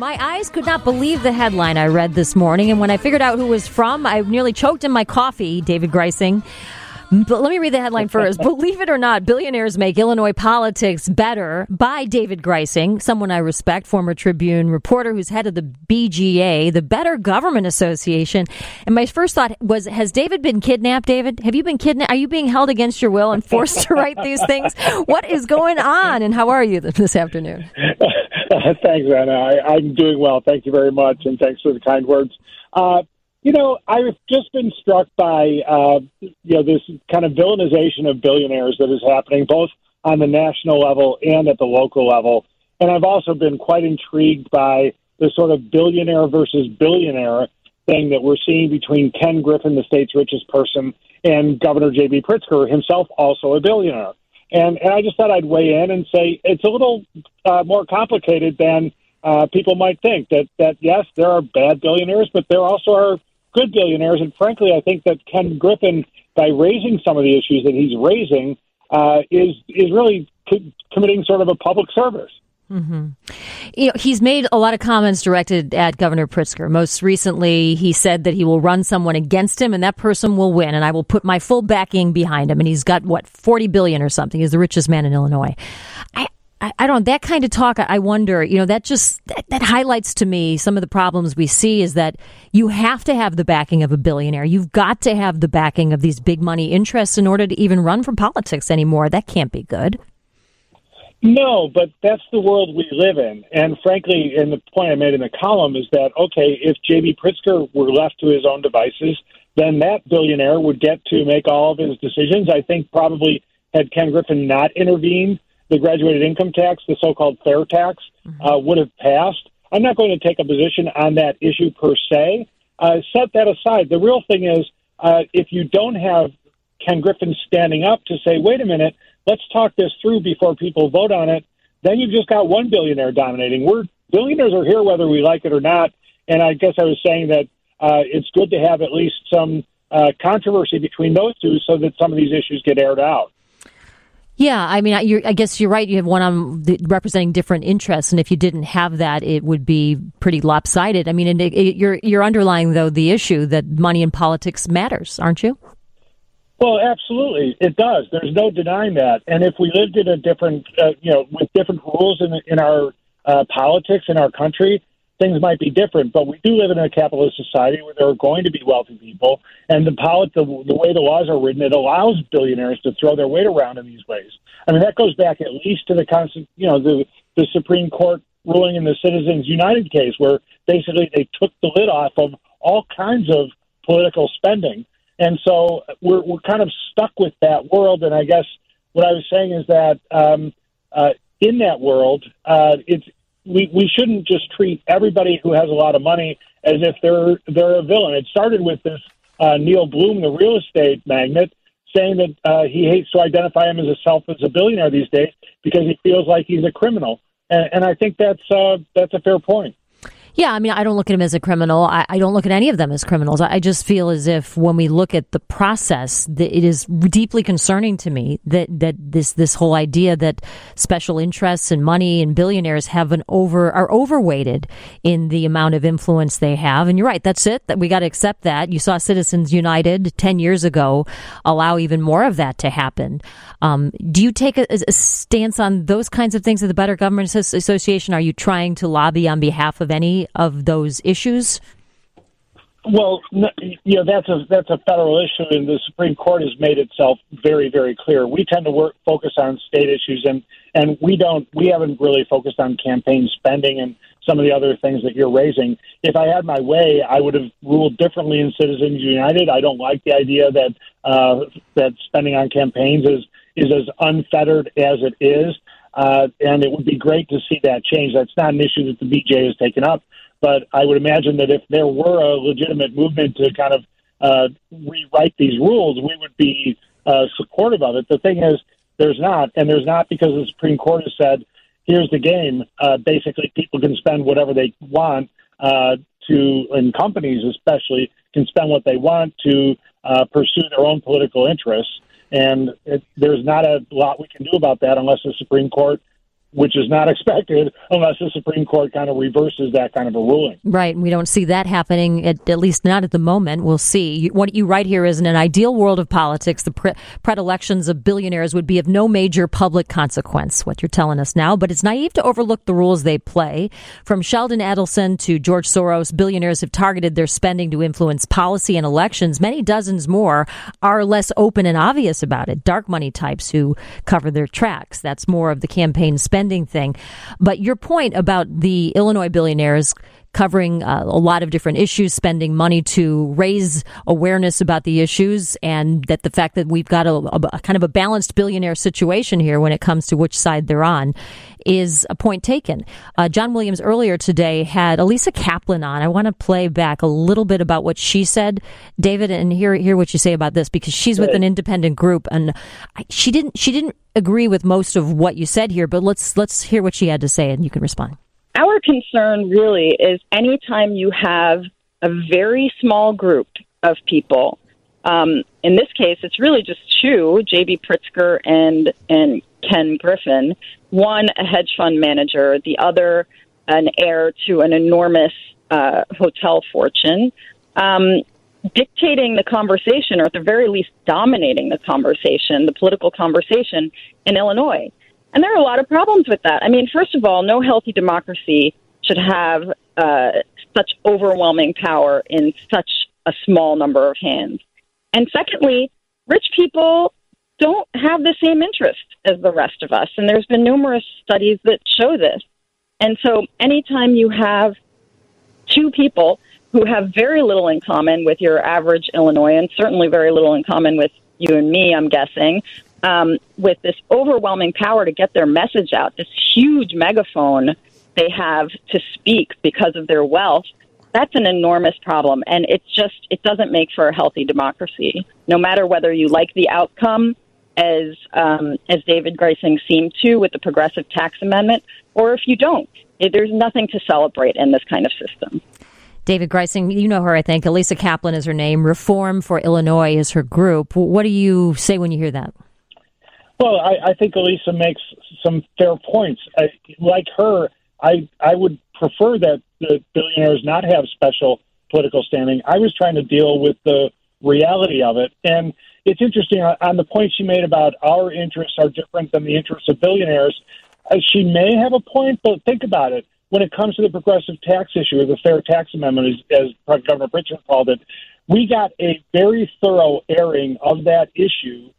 My eyes could not believe the headline I read this morning, and when I figured out who was from, I nearly choked in my coffee. David Greising. But let me read the headline first. Believe it or not, billionaires make Illinois politics better by David Greising, someone I respect, former Tribune reporter who's head of the BGA, the Better Government Association. And my first thought was, has David been kidnapped, David? Have you been kidnapped? Are you being held against your will and forced to write these things? What is going on? And how are you this afternoon? thanks, Anna. I, am doing well. Thank you very much. And thanks for the kind words. Uh, you know, I've just been struck by uh, you know this kind of villainization of billionaires that is happening both on the national level and at the local level, and I've also been quite intrigued by the sort of billionaire versus billionaire thing that we're seeing between Ken Griffin, the state's richest person, and Governor J.B. Pritzker, himself also a billionaire. And, and I just thought I'd weigh in and say it's a little uh, more complicated than uh, people might think. That that yes, there are bad billionaires, but there also are good billionaires. And frankly, I think that Ken Griffin, by raising some of the issues that he's raising, uh, is is really co- committing sort of a public service. Mm-hmm. You know, he's made a lot of comments directed at Governor Pritzker. Most recently, he said that he will run someone against him, and that person will win, and I will put my full backing behind him. And he's got what forty billion or something. He's the richest man in Illinois. I, I, I don't that kind of talk. I wonder, you know, that just that, that highlights to me some of the problems we see is that you have to have the backing of a billionaire. You've got to have the backing of these big money interests in order to even run for politics anymore. That can't be good. No, but that's the world we live in. And frankly, and the point I made in the column is that okay, if J.B. Pritzker were left to his own devices, then that billionaire would get to make all of his decisions. I think probably had Ken Griffin not intervened the graduated income tax, the so-called fair tax, mm-hmm. uh, would have passed. I'm not going to take a position on that issue per se. Uh, set that aside. The real thing is, uh, if you don't have Ken Griffin standing up to say, "Wait a minute, let's talk this through before people vote on it," then you've just got one billionaire dominating. We're billionaires are here whether we like it or not. And I guess I was saying that uh, it's good to have at least some uh, controversy between those two so that some of these issues get aired out. Yeah, I mean, I guess you're right. You have one on the, representing different interests, and if you didn't have that, it would be pretty lopsided. I mean, it, it, you're you're underlying though the issue that money in politics matters, aren't you? Well, absolutely, it does. There's no denying that. And if we lived in a different, uh, you know, with different rules in in our uh, politics in our country, things might be different. But we do live in a capitalist society where there are going to be wealthy people, and the, polit- the, the way the laws are written, it allows billionaires to throw their weight around in these ways. I mean, that goes back at least to the constant, you know, the the Supreme Court ruling in the Citizens United case, where basically they took the lid off of all kinds of political spending, and so we're we're kind of stuck with that world. And I guess what I was saying is that um, uh, in that world, uh, it's we, we shouldn't just treat everybody who has a lot of money as if they're they're a villain. It started with this uh, Neil Bluhm, the real estate magnate, saying that uh, he hates to identify him as a self as a billionaire these days because he feels like he's a criminal, and, and I think that's uh, that's a fair point. Yeah, I mean, I don't look at him as a criminal. I, I don't look at any of them as criminals. I, I, just feel as if when we look at the process, it is deeply concerning to me that that this this whole idea that special interests and money and billionaires have an over are overweighted in the amount of influence they have. And you're right, that's it. That we got to accept that. You saw Citizens United ten years ago allow even more of that to happen. Um, do you take a, a stance on those kinds of things at the Better Government Association? Are you trying to lobby on behalf of any of those issues? Well, you know that's a that's a federal issue, and the Supreme Court has made itself very very clear. We tend to work focus on state issues, and and we don't we haven't really focused on campaign spending and some of the other things that you're raising. If I had my way, I would have ruled differently in Citizens United. I don't like the idea that uh, that spending on campaigns is is as unfettered as it is. Uh, and it would be great to see that change. That's not an issue that the BJ has taken up, but I would imagine that if there were a legitimate movement to kind of uh, rewrite these rules, we would be uh, supportive of it. The thing is, there's not, and there's not because the Supreme Court has said, "Here's the game." Uh, basically, people can spend whatever they want uh, to, and companies especially can spend what they want to uh, pursue their own political interests. And it, there's not a lot we can do about that unless the Supreme Court which is not expected unless the Supreme Court kind of reverses that kind of a ruling. Right, and we don't see that happening, at, at least not at the moment. We'll see. What you write here is in an ideal world of politics, the pre- predilections of billionaires would be of no major public consequence, what you're telling us now, but it's naive to overlook the rules they play. From Sheldon Adelson to George Soros, billionaires have targeted their spending to influence policy and elections. Many dozens more are less open and obvious about it. Dark money types who cover their tracks. That's more of the campaign spending spending thing. But your point about the Illinois billionaires covering uh, a lot of different issues, spending money to raise awareness about the issues, and that the fact that we've got a, a, kind of a balanced billionaire situation here when it comes to which side they're on is a point taken. Uh, John Williams earlier today had Alisa Kaplan on. I want to play back a little bit about what she said, David, and hear hear what you say about this because she's with an independent group, and she didn't she didn't agree with most of what you said here. But let's let's hear what she had to say, and you can respond. Concern really is anytime you have a very small group of people. Um, in this case, it's really just two, J.B. Pritzker and and Ken Griffin. One, a hedge fund manager. The other, an heir to an enormous uh, hotel fortune. Um, dictating the conversation, or at the very least, dominating the conversation, the political conversation in Illinois. And there are a lot of problems with that. I mean, first of all, no healthy democracy should have uh, such overwhelming power in such a small number of hands. And secondly, rich people don't have the same interest as the rest of us. And there's been numerous studies that show this. And so anytime you have two people who have very little in common with your average Illinoisan, certainly very little in common with you and me, I'm guessing, um, with this overwhelming power to get their message out, this huge megaphone they have to speak because of their wealth, that's an enormous problem. And it's just, it doesn't make for a healthy democracy. No matter whether you like the outcome, as, um, as David Greising seemed to with the progressive tax amendment, or if you don't. There's nothing to celebrate in this kind of system. David Greising, you know her, I think. Alisa Kaplan is her name. Reform for Illinois is her group. What do you say when you hear that? Well, I, I think Alisa makes some fair points. I, like her, I I would prefer that the billionaires not have special political standing. I was trying to deal with the reality of it, and it's interesting on the point she made about our interests are different than the interests of billionaires. Uh, she may have a point, but think about it. When it comes to the progressive tax issue or the fair tax amendment, as, as Governor Pritzker called it, we got a very thorough airing of that issue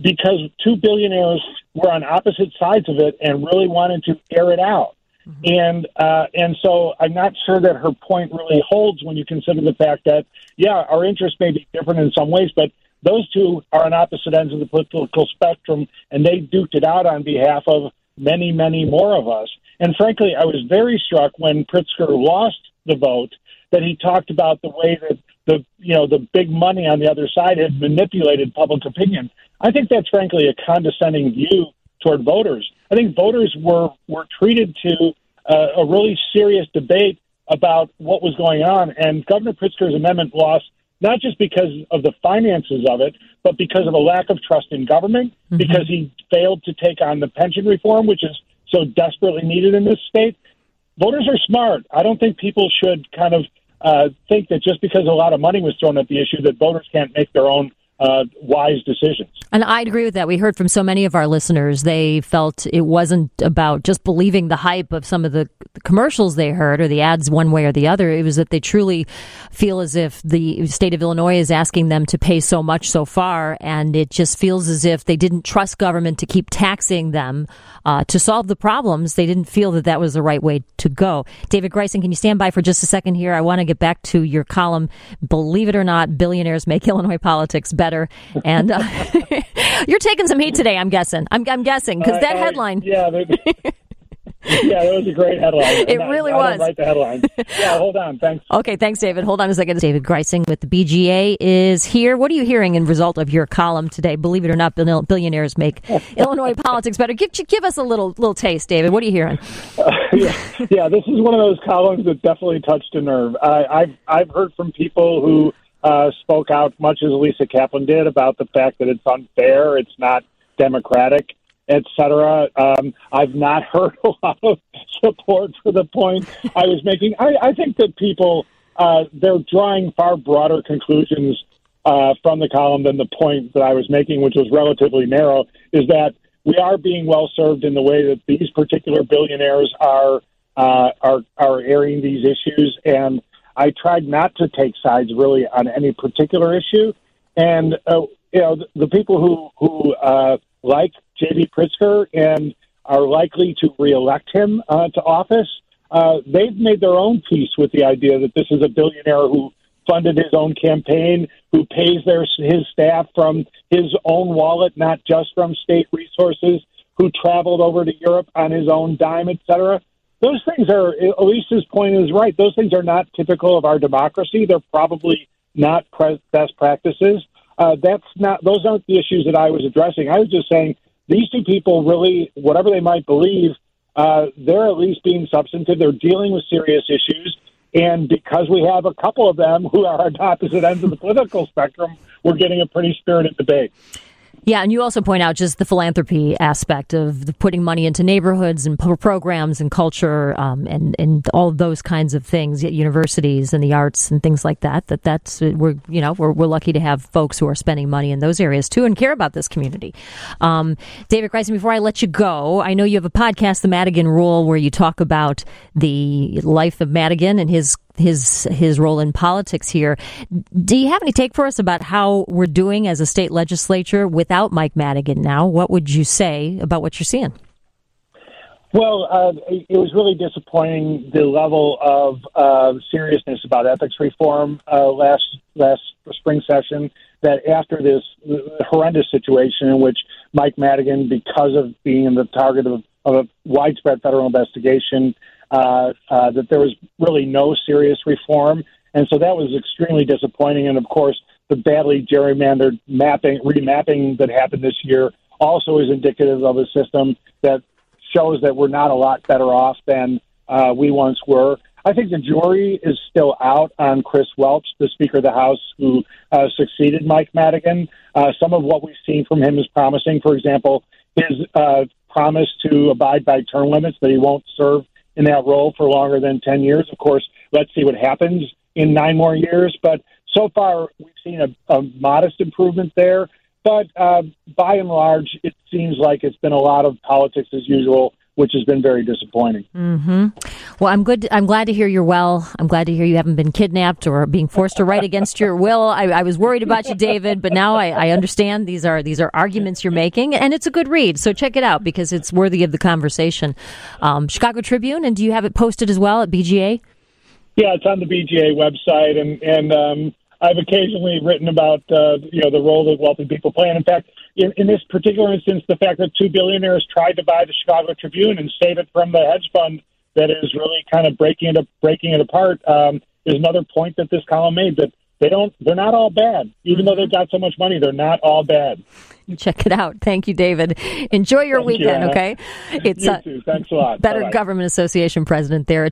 because two billionaires were on opposite sides of it and really wanted to air it out. Mm-hmm. And uh, and so I'm not sure that her point really holds when you consider the fact that yeah, our interests may be different in some ways, but those two are on opposite ends of the political spectrum, and they duked it out on behalf of many, many more of us. And frankly, I was very struck when Pritzker lost the vote that he talked about the way that the you know the big money on the other side had manipulated public opinion. I think that's frankly a condescending view toward voters. I think voters were were treated to uh, a really serious debate about what was going on, and Governor Pritzker's amendment lost not just because of the finances of it, but because of a lack of trust in government, mm-hmm. because he failed to take on the pension reform, which is so desperately needed in this state. Voters are smart. I don't think people should kind of uh, think that just because a lot of money was thrown at the issue, that voters can't make their own uh, wise decisions. And I'd agree with that. We heard from so many of our listeners, they felt it wasn't about just believing the hype of some of the commercials they heard or the ads one way or the other. It was that they truly feel as if the state of Illinois is asking them to pay so much so far, and it just feels as if they didn't trust government to keep taxing them uh, to solve the problems. They didn't feel that that was the right way to go. David Greising, can you stand by for just a second here? I want to get back to your column. Believe it or not, billionaires make Illinois politics better better. And uh, you're taking some heat today, I'm guessing. I'm, I'm guessing because that uh, headline. Yeah. yeah, that was a great headline. It really I, was. I write the headline. Yeah, hold on. Thanks. Okay, thanks, David. Hold on a second. David Greising with the BGA is here. What are you hearing in result of your column today? Believe it or not, billionaires make Illinois politics better. Give give us a little little taste, David. What are you hearing? Uh, yeah, yeah, this is one of those columns that definitely touched a nerve. I, I've I've heard from people who uh, spoke out much as Lisa Kaplan did about the fact that it's unfair, it's not democratic. etc. Um, I've not heard a lot of support for the point I was making. I, I think that people uh, they're drawing far broader conclusions uh, from the column than the point that I was making, which was relatively narrow. Is that we are being well served in the way that these particular billionaires are uh, are are airing these issues, and I tried not to take sides really on any particular issue. And uh, you know, the, the people who who uh, like J.B. Pritzker and are likely to reelect him uh, to office, uh, they've made their own peace with the idea that this is a billionaire who funded his own campaign, who pays their his staff from his own wallet, not just from state resources, who traveled over to Europe on his own dime, et cetera. Those things are, Elise's point is right. Those things are not typical of our democracy. They're probably not best practices. Uh, that's not; those aren't the issues that I was addressing. I was just saying these two people really, whatever they might believe, uh, they're at least being substantive. They're dealing with serious issues. And because we have a couple of them who are at opposite ends of the political spectrum, we're getting a pretty spirited debate. Yeah, and you also point out just the philanthropy aspect of the putting money into neighborhoods and programs and culture um, and and all those kinds of things at universities and the arts and things like that. That that's we're you know we're we're lucky to have folks who are spending money in those areas too and care about this community. Um, David Greising, before I let you go, I know you have a podcast, The Madigan Rule, where you talk about the life of Madigan and his his his role in politics here. Do you have any take for us about how we're doing as a state legislature without Mike Madigan now? What would you say about what you're seeing? Well, uh, it was really disappointing the level of uh, seriousness about ethics reform uh, last last spring session. That after this horrendous situation in which Mike Madigan, because of being the target of, of a widespread federal investigation, uh, uh, that there was really no serious reform, and so that was extremely disappointing. And of course, the badly gerrymandered mapping, remapping that happened this year also is indicative of a system that shows that we're not a lot better off than uh, we once were. I think the jury is still out on Chris Welch, the Speaker of the House who uh, succeeded Mike Madigan. Uh, some of what we've seen from him is promising. For example, his uh, promise to abide by term limits, that he won't serve in that role for longer than 10 years. Of course, let's see what happens in nine more years. But so far, we've seen a, a modest improvement there. But uh, by and large, it seems like it's been a lot of politics as usual which has been very disappointing. Mm-hmm. Well, I'm good. I'm glad to hear you're well. I'm glad to hear you haven't been kidnapped or being forced to write against your will. I, I was worried about you, David, but now I, I, understand these are these are arguments you're making, and it's a good read. So check it out because it's worthy of the conversation. Um, Chicago Tribune, and do you have it posted as well at BGA? Yeah, it's on the BGA website, and and um, I've occasionally written about uh, you know the role that wealthy people play, and in fact, in, in this particular instance, the fact that two billionaires tried to buy the Chicago Tribune and save it from the hedge fund that is really kind of breaking it up, breaking it apart um, is another point that this column made that they don't they're not all bad. Even though they've got so much money they're not all bad. Check it out. Thank you david. Enjoy your Thank weekend you, okay? It's you uh, too. thanks a lot. Better Bye-bye. government association president there